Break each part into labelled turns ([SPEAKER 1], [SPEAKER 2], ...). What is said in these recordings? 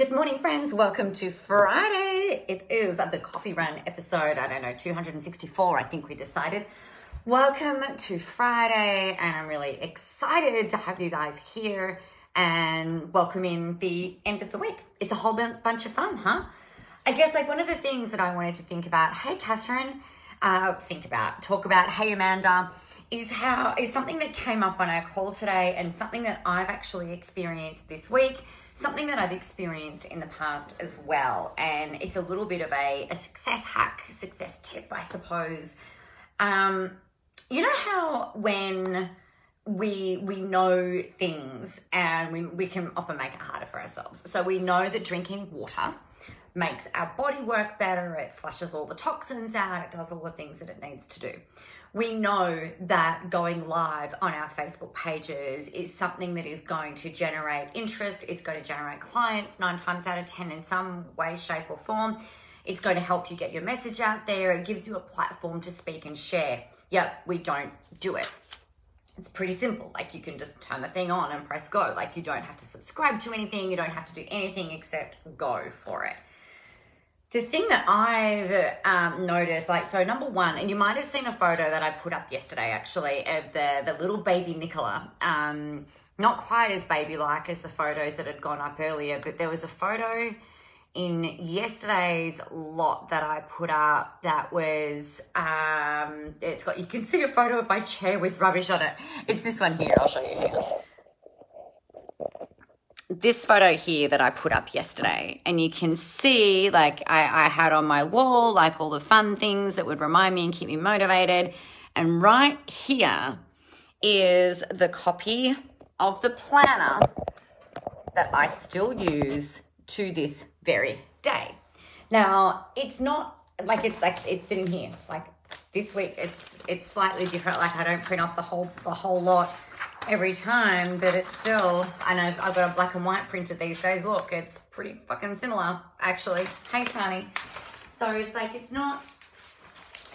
[SPEAKER 1] Good morning, friends. Welcome to Friday. It is the coffee run episode. I don't know, 264, I think we decided. Welcome to Friday, and I'm really excited to have you guys here and welcome in the end of the week. It's a whole bunch of fun, huh? I guess, like, one of the things that I wanted to think about, hey, Catherine, uh, think about, talk about, hey, Amanda, is how, is something that came up on our call today and something that I've actually experienced this week something that I've experienced in the past as well. And it's a little bit of a, a success hack, success tip, I suppose. Um, you know how when we we know things and we, we can often make it harder for ourselves. So we know that drinking water makes our body work better, it flushes all the toxins out, it does all the things that it needs to do we know that going live on our Facebook pages is something that is going to generate interest, it's going to generate clients nine times out of 10 in some way, shape, or form. It's going to help you get your message out there. It gives you a platform to speak and share. Yep, we don't do it. It's pretty simple. Like you can just turn the thing on and press go. Like you don't have to subscribe to anything, you don't have to do anything except go for it the thing that I've um, noticed, like, so number one, and you might have seen a photo that I put up yesterday actually of the, the little baby Nicola. Um, not quite as baby like as the photos that had gone up earlier, but there was a photo in yesterday's lot that I put up that was, um, it's got, you can see a photo of my chair with rubbish on it. It's this one here, I'll show you here this photo here that I put up yesterday, and you can see like I, I, had on my wall like all the fun things that would remind me and keep me motivated. And right here is the copy of the planner that I still use to this very day. Now, it's not like it's like it's sitting here. Like this week it's it's slightly different. Like I don't print off the whole the whole lot every time, but it's still, and I've, I've got a black and white printer these days. Look, it's pretty fucking similar, actually. Hey, Tony. So it's like, it's not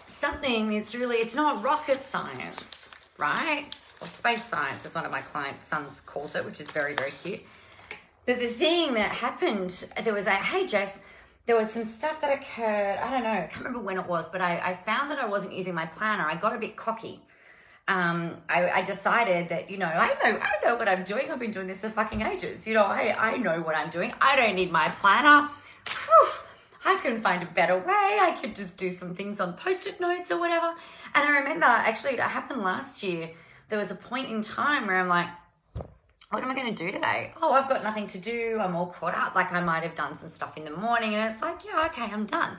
[SPEAKER 1] something, it's really, it's not rocket science, right? Or space science, as one of my client sons calls it, which is very, very cute. But the thing that happened, there was a, hey, Jess, there was some stuff that occurred. I don't know, I can't remember when it was, but I, I found that I wasn't using my planner. I got a bit cocky um, I, I, decided that, you know, I know, I know what I'm doing. I've been doing this for fucking ages. You know, I, I know what I'm doing. I don't need my planner. Whew, I can find a better way. I could just do some things on post-it notes or whatever. And I remember actually it happened last year. There was a point in time where I'm like, what am I going to do today? Oh, I've got nothing to do. I'm all caught up. Like I might have done some stuff in the morning and it's like, yeah, okay, I'm done.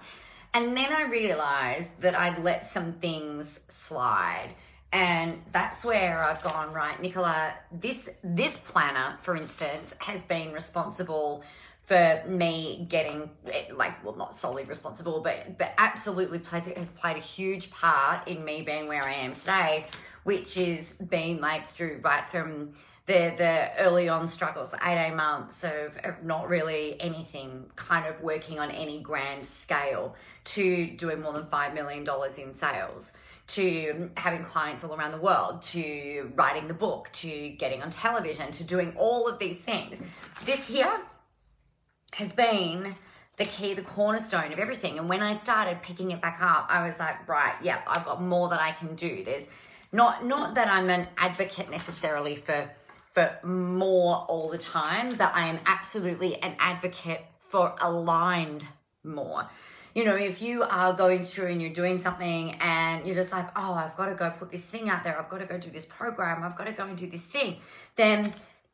[SPEAKER 1] And then I realized that I'd let some things slide and that's where I've gone right, Nicola. This this planner, for instance, has been responsible for me getting like well not solely responsible but but absolutely plays it has played a huge part in me being where I am today which is been like through right from the the early on struggles the 18 months of, of not really anything kind of working on any grand scale to doing more than 5 million dollars in sales to having clients all around the world, to writing the book, to getting on television, to doing all of these things. This here has been the key, the cornerstone of everything. And when I started picking it back up, I was like, right, yeah, I've got more that I can do. There's not not that I'm an advocate necessarily for for more all the time, but I am absolutely an advocate for aligned more you know, if you are going through and you're doing something and you're just like, oh, I've got to go put this thing out there, I've got to go do this program, I've got to go and do this thing, then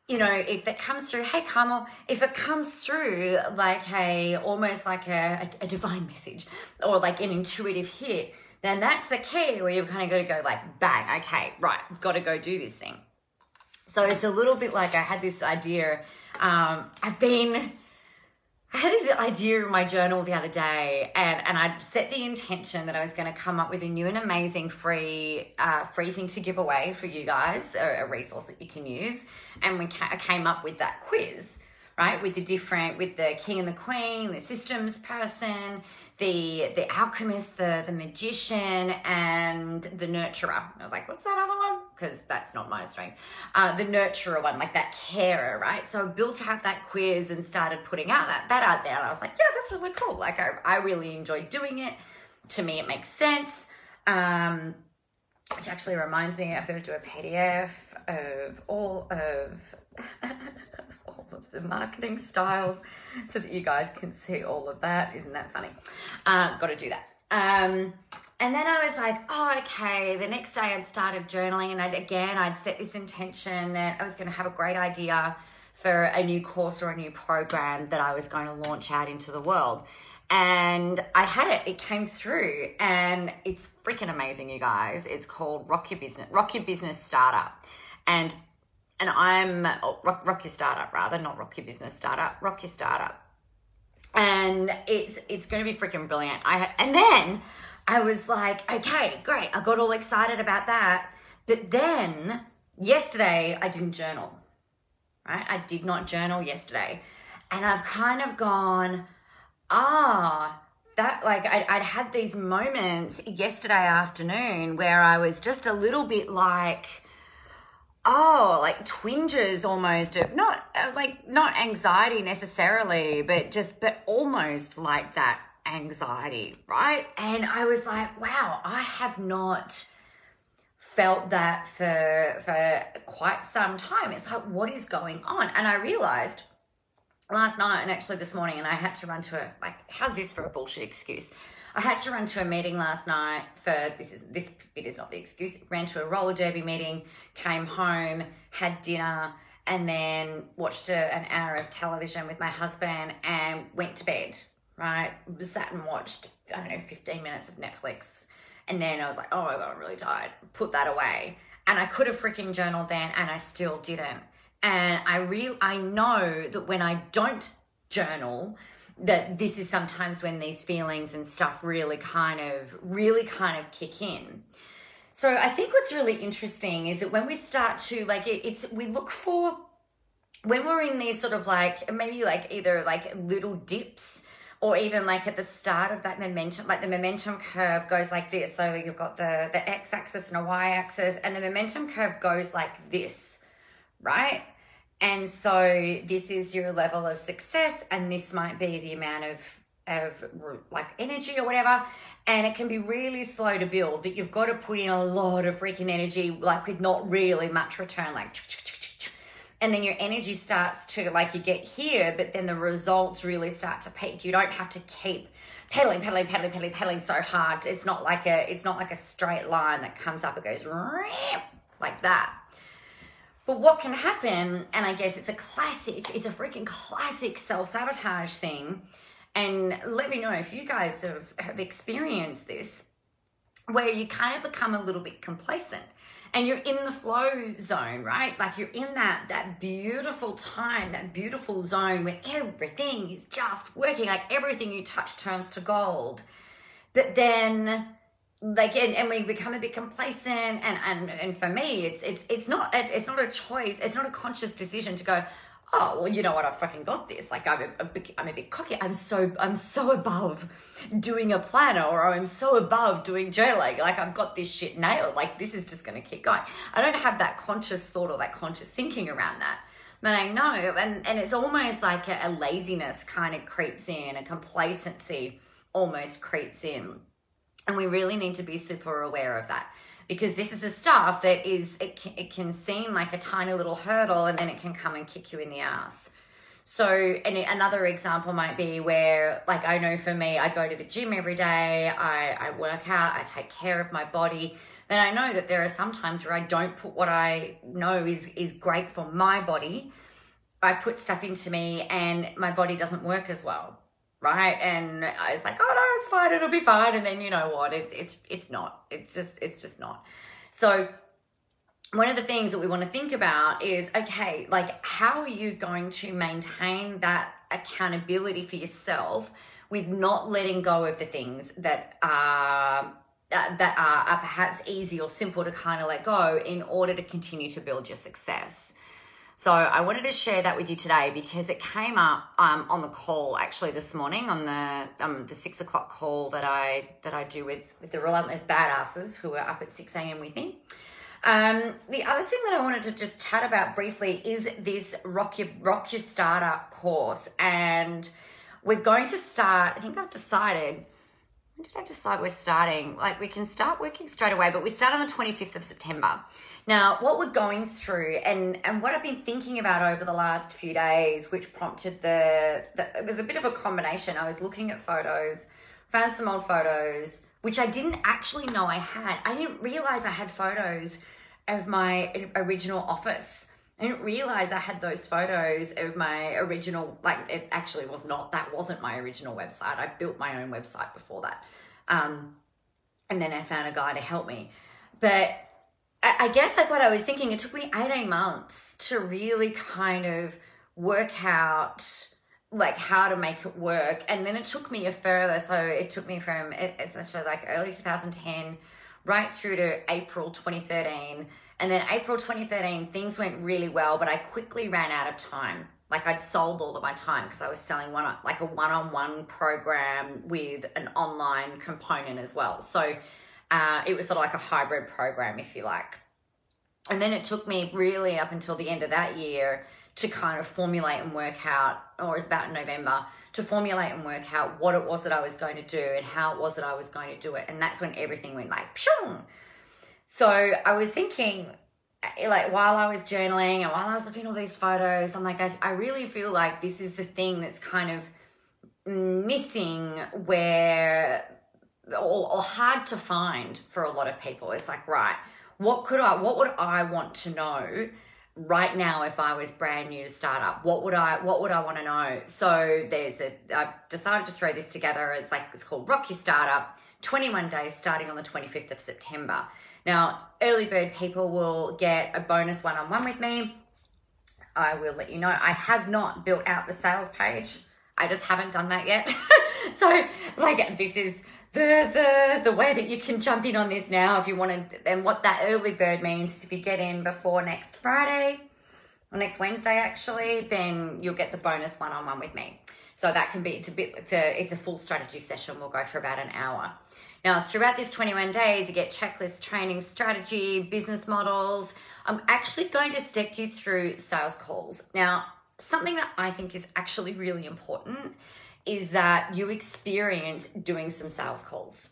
[SPEAKER 1] you know, if that comes through, hey Carmel, if it comes through like a almost like a, a, a divine message or like an intuitive hit, then that's the key where you've kind of got to go like bang, okay, right, got to go do this thing. So it's a little bit like I had this idea. Um, I've been I had this idea in my journal the other day, and, and I'd set the intention that I was going to come up with a new and amazing free uh, free thing to give away for you guys, a, a resource that you can use. And we ca- came up with that quiz, right? With the different, with the king and the queen, the systems person, the the alchemist, the the magician, and the nurturer. I was like, what's that other one? Because that's not my strength. Uh, the nurturer one, like that carer, right? So I built out that quiz and started putting out that, that out there. And I was like, yeah, that's really cool. Like I, I really enjoy doing it. To me, it makes sense. Um, which actually reminds me, I'm going to do a PDF of all of all of the marketing styles so that you guys can see all of that. Isn't that funny? Uh, got to do that. Um, and then I was like, oh, okay. The next day I'd started journaling, and I'd, again, I'd set this intention that I was going to have a great idea for a new course or a new program that I was going to launch out into the world and I had it. It came through, and it's freaking amazing, you guys. It's called Rock Your Business, Rock Your Business Startup, and and I'm rock, rock Your Startup rather, not Rock Your Business Startup, Rock Your Startup, and it's it's going to be freaking brilliant. I and then I was like, okay, great. I got all excited about that, but then yesterday I didn't journal. Right, I did not journal yesterday, and I've kind of gone ah, that like I'd, I'd had these moments yesterday afternoon where I was just a little bit like, oh, like twinges almost of not uh, like not anxiety necessarily, but just but almost like that anxiety, right? And I was like, wow, I have not felt that for for quite some time. It's like what is going on? And I realized last night and actually this morning, and I had to run to a like, how's this for a bullshit excuse? I had to run to a meeting last night for this is this bit is not the excuse. Ran to a roller derby meeting, came home, had dinner, and then watched a, an hour of television with my husband and went to bed. Right, sat and watched I don't know fifteen minutes of Netflix, and then I was like, oh my god, I'm really tired. Put that away, and I could have freaking journaled then, and I still didn't and I real I know that when I don't journal, that this is sometimes when these feelings and stuff really kind of really kind of kick in. So I think what's really interesting is that when we start to like it, it's we look for when we're in these sort of like maybe like either like little dips or even like at the start of that momentum like the momentum curve goes like this so you've got the the x axis and a y axis and the momentum curve goes like this right? And so this is your level of success, and this might be the amount of of like energy or whatever, and it can be really slow to build. But you've got to put in a lot of freaking energy, like with not really much return, like. And then your energy starts to like you get here, but then the results really start to peak. You don't have to keep pedaling, pedaling, pedaling, pedaling, pedaling so hard. It's not like a it's not like a straight line that comes up. It goes like that but what can happen, and I guess it's a classic, it's a freaking classic self sabotage thing. And let me know if you guys have, have experienced this, where you kind of become a little bit complacent and you're in the flow zone, right? Like you're in that that beautiful time, that beautiful zone where everything is just working, like everything you touch turns to gold. But then like and, and we become a bit complacent and and and for me it's it's it's not it's not a choice it's not a conscious decision to go oh well you know what? I've fucking got this. Like i'm a, a bit, i'm a bit cocky. I'm so i'm so above doing a planner or i'm so above doing journaling. Like i've got this shit nailed. Like this is just to keep going. I don't have that conscious thought or that conscious thinking around that. But i know and and it's almost like a, a laziness kind of creeps in a complacency almost creeps in and we really need to be super aware of that because this is a stuff that is, it can, it can seem like a tiny little hurdle and then it can come and kick you in the ass. So, and another example might be where, like, I know for me, I go to the gym every day, I, I work out, I take care of my body. Then I know that there are some times where I don't put what I know is, is great for my body. I put stuff into me and my body doesn't work as well right? And I was like, oh no, it's fine, it'll be fine. And then you know what? It's it's it's not. It's just it's just not. So one of the things that we want to think about is okay, like how are you going to maintain that accountability for yourself with not letting go of the things that are that are, are perhaps easy or simple to kind of let go in order to continue to build your success. So I wanted to share that with you today because it came up um, on the call actually this morning on the um, the six o'clock call that I that I do with with the relentless badasses who are up at six a.m. with me. Um, the other thing that I wanted to just chat about briefly is this Rock Your Rock Your Startup course, and we're going to start. I think I've decided when did I decide we're starting? Like we can start working straight away, but we start on the 25th of September. Now, what we're going through and and what I've been thinking about over the last few days, which prompted the, the it was a bit of a combination. I was looking at photos, found some old photos, which I didn't actually know I had. I didn't realize I had photos of my original office. I didn't realize I had those photos of my original, like, it actually was not, that wasn't my original website. I built my own website before that. Um, and then I found a guy to help me. But I, I guess, like, what I was thinking, it took me 18 months to really kind of work out like how to make it work and then it took me a further so it took me from essentially like early 2010 right through to april 2013 and then April 2013, things went really well, but I quickly ran out of time. Like I'd sold all of my time because I was selling one like a one-on-one program with an online component as well. So uh, it was sort of like a hybrid program, if you like. And then it took me really up until the end of that year to kind of formulate and work out, or it's about November, to formulate and work out what it was that I was going to do and how it was that I was going to do it. And that's when everything went like, pshung. So I was thinking, eh, like while I was journaling and while I was looking at all these photos, I'm like, I, I really feel like this is the thing that's kind of missing where or, or hard to find for a lot of people. It's like, right, what could I, what would I want to know right now if I was brand new to startup? What would I, what would I want to know? So there's a, I've decided to throw this together. It's like, it's called Rock Your Startup, 21 days starting on the 25th of September. Now, early bird people will get a bonus one on one with me. I will let you know. I have not built out the sales page. I just haven't done that yet. so, like, this is the the the way that you can jump in on this now if you want to. And what that early bird means is if you get in before next Friday or next Wednesday, actually, then you'll get the bonus one on one with me. So that can be it's a bit it's a it's a full strategy session. We'll go for about an hour. Now, throughout these 21 days, you get checklist training, strategy, business models. I'm actually going to step you through sales calls. Now, something that I think is actually really important is that you experience doing some sales calls.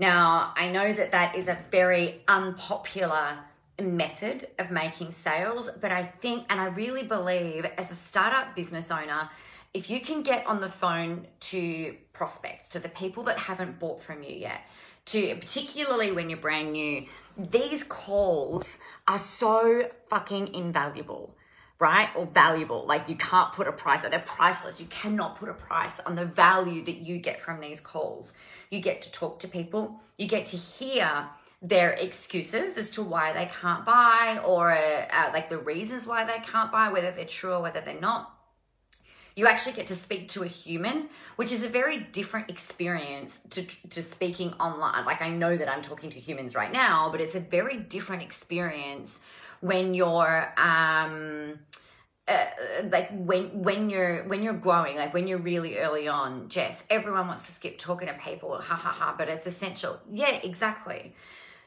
[SPEAKER 1] Now, I know that that is a very unpopular method of making sales, but I think and I really believe as a startup business owner, if you can get on the phone to prospects, to the people that haven't bought from you yet, to particularly when you're brand new, these calls are so fucking invaluable, right? Or valuable. Like you can't put a price, on. they're priceless. You cannot put a price on the value that you get from these calls. You get to talk to people, you get to hear their excuses as to why they can't buy or uh, like the reasons why they can't buy, whether they're true or whether they're not you actually get to speak to a human, which is a very different experience to, to speaking online. Like, I know that I'm talking to humans right now, but it's a very different experience when you're, um, uh, like when when you're when you're growing like when you're really early on. Jess everyone wants to skip talking to people ha ha ha but it's essential. Yeah exactly.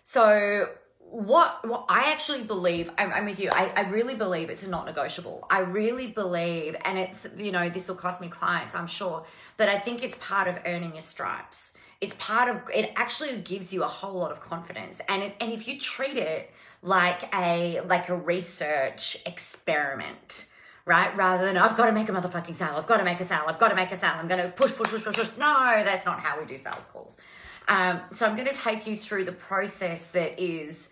[SPEAKER 1] So what what I actually believe, I'm, I'm with you. I, I really believe it's not negotiable. I really believe, and it's you know this will cost me clients, I'm sure, but I think it's part of earning your stripes. It's part of it. Actually, gives you a whole lot of confidence, and it, and if you treat it like a like a research experiment, right? Rather than I've got to make a motherfucking sale, I've got to make a sale, I've got to make a sale, I'm going to push, push, push, push, push. No, that's not how we do sales calls. Um, so I'm going to take you through the process that is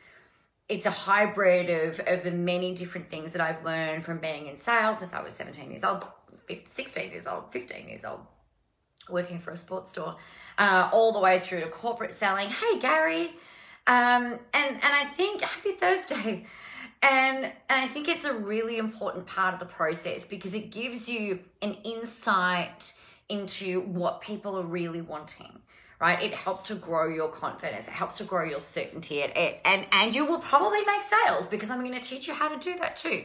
[SPEAKER 1] it's a hybrid of, of the many different things that I've learned from being in sales since I was 17 years old, 16 years old, 15 years old, working for a sports store, uh, all the way through to corporate selling. Hey, Gary. Um, and, and I think, happy Thursday. And, and I think it's a really important part of the process because it gives you an insight into what people are really wanting right? It helps to grow your confidence. It helps to grow your certainty. It, it, and, and you will probably make sales because I'm going to teach you how to do that too.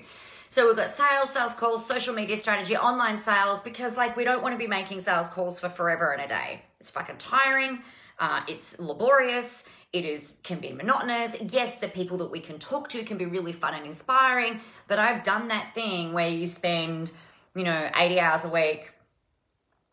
[SPEAKER 1] So we've got sales, sales calls, social media strategy, online sales, because like we don't want to be making sales calls for forever and a day. It's fucking tiring. Uh, it's laborious. It is can be monotonous. Yes, the people that we can talk to can be really fun and inspiring, but I've done that thing where you spend, you know, 80 hours a week.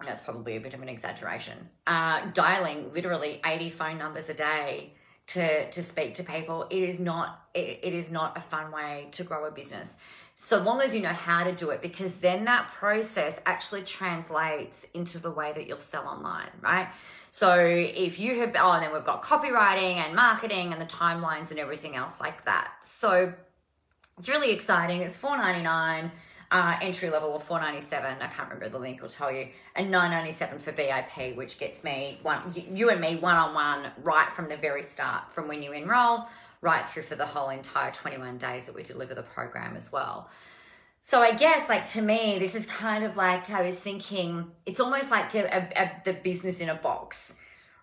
[SPEAKER 1] That's probably a bit of an exaggeration. Uh, dialing literally 80 phone numbers a day to to speak to people. It is not it, it is not a fun way to grow a business. So long as you know how to do it, because then that process actually translates into the way that you'll sell online, right? So if you have, oh, and then we've got copywriting and marketing and the timelines and everything else like that. So it's really exciting. It's four ninety nine. Uh, entry level of 497 i can't remember the link will tell you and 997 for vip which gets me one you and me one-on-one right from the very start from when you enroll right through for the whole entire 21 days that we deliver the program as well so I guess, like to me, this is kind of like I was thinking. It's almost like a, a, a, the business in a box,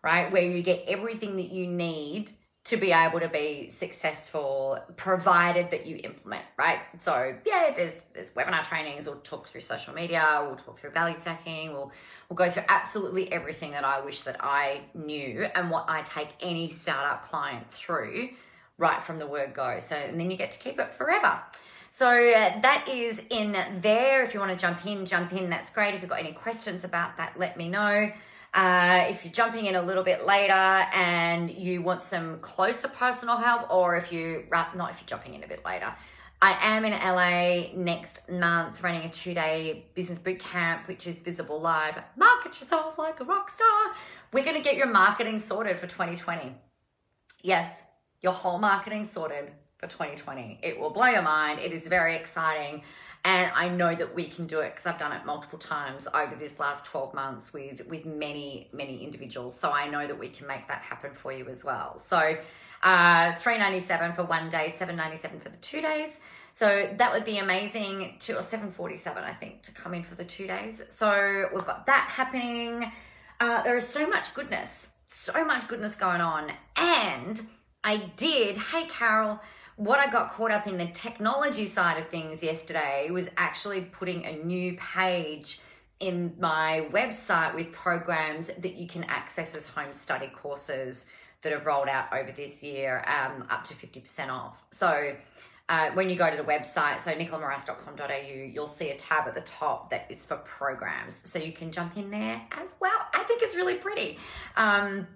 [SPEAKER 1] right? Where you get everything that you need to be able to be successful, provided that you implement, right? So yeah, there's there's webinar trainings. We'll talk through social media. We'll talk through value stacking. We'll we'll go through absolutely everything that I wish that I knew and what I take any startup client through, right from the word go. So and then you get to keep it forever. So uh, that is in there. If you want to jump in, jump in. That's great. If you've got any questions about that, let me know. Uh, if you're jumping in a little bit later and you want some closer personal help, or if you, not if you're jumping in a bit later, I am in LA next month running a two day business boot camp, which is visible live. Market yourself like a rock star. We're going to get your marketing sorted for 2020. Yes, your whole marketing sorted for 2020. It will blow your mind. It is very exciting. And I know that we can do it because I've done it multiple times over this last 12 months with, with many, many individuals. So I know that we can make that happen for you as well. So uh, 397 for one day, 797 for the two days. So that would be amazing to, or 747, I think, to come in for the two days. So we've got that happening. Uh, there is so much goodness, so much goodness going on. And I did, hey, Carol, what I got caught up in the technology side of things yesterday was actually putting a new page in my website with programs that you can access as home study courses that have rolled out over this year, um, up to 50% off. So uh, when you go to the website, so nicolamoras.com.au, you'll see a tab at the top that is for programs. So you can jump in there as well. I think it's really pretty. Um,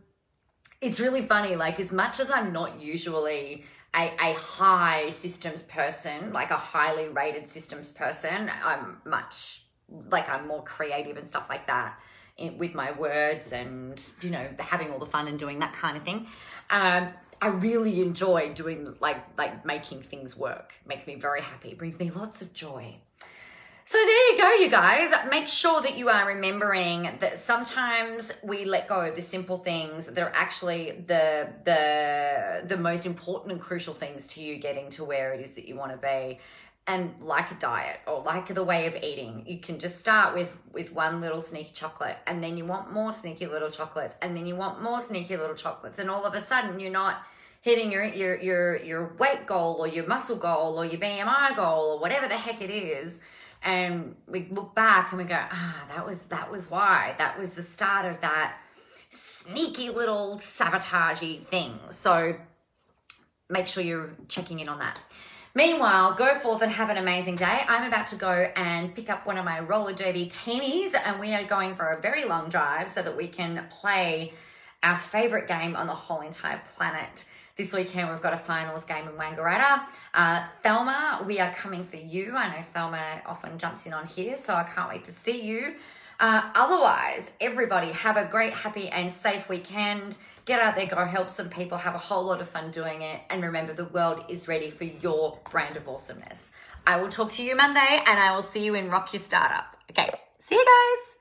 [SPEAKER 1] it's really funny, like, as much as I'm not usually a, a high systems person, like a highly rated systems person. I'm much like I'm more creative and stuff like that in, with my words and you know having all the fun and doing that kind of thing. Um, I really enjoy doing like like making things work. Makes me very happy. Brings me lots of joy. So there you go, you guys. Make sure that you are remembering that sometimes we let go of the simple things that are actually the the the most important and crucial things to you getting to where it is that you want to be. And like a diet or like the way of eating, you can just start with with one little sneaky chocolate, and then you want more sneaky little chocolates, and then you want more sneaky little chocolates, and all of a sudden you're not hitting your your your your weight goal or your muscle goal or your BMI goal or whatever the heck it is and we look back and we go ah that was that was why that was the start of that sneaky little sabotagey thing so make sure you're checking in on that Meanwhile, go forth and have an amazing day. I'm about to go and pick up one of my roller derby teenies, and we are going for a very long drive so that we can play our favorite game on the whole entire planet. This weekend, we've got a finals game in Wangaratta. Uh, Thelma, we are coming for you. I know Thelma often jumps in on here, so I can't wait to see you. Uh, otherwise, everybody have a great, happy, and safe weekend. Get out there, go help some people, have a whole lot of fun doing it, and remember the world is ready for your brand of awesomeness. I will talk to you Monday, and I will see you in Rock Your Startup. Okay, see you guys.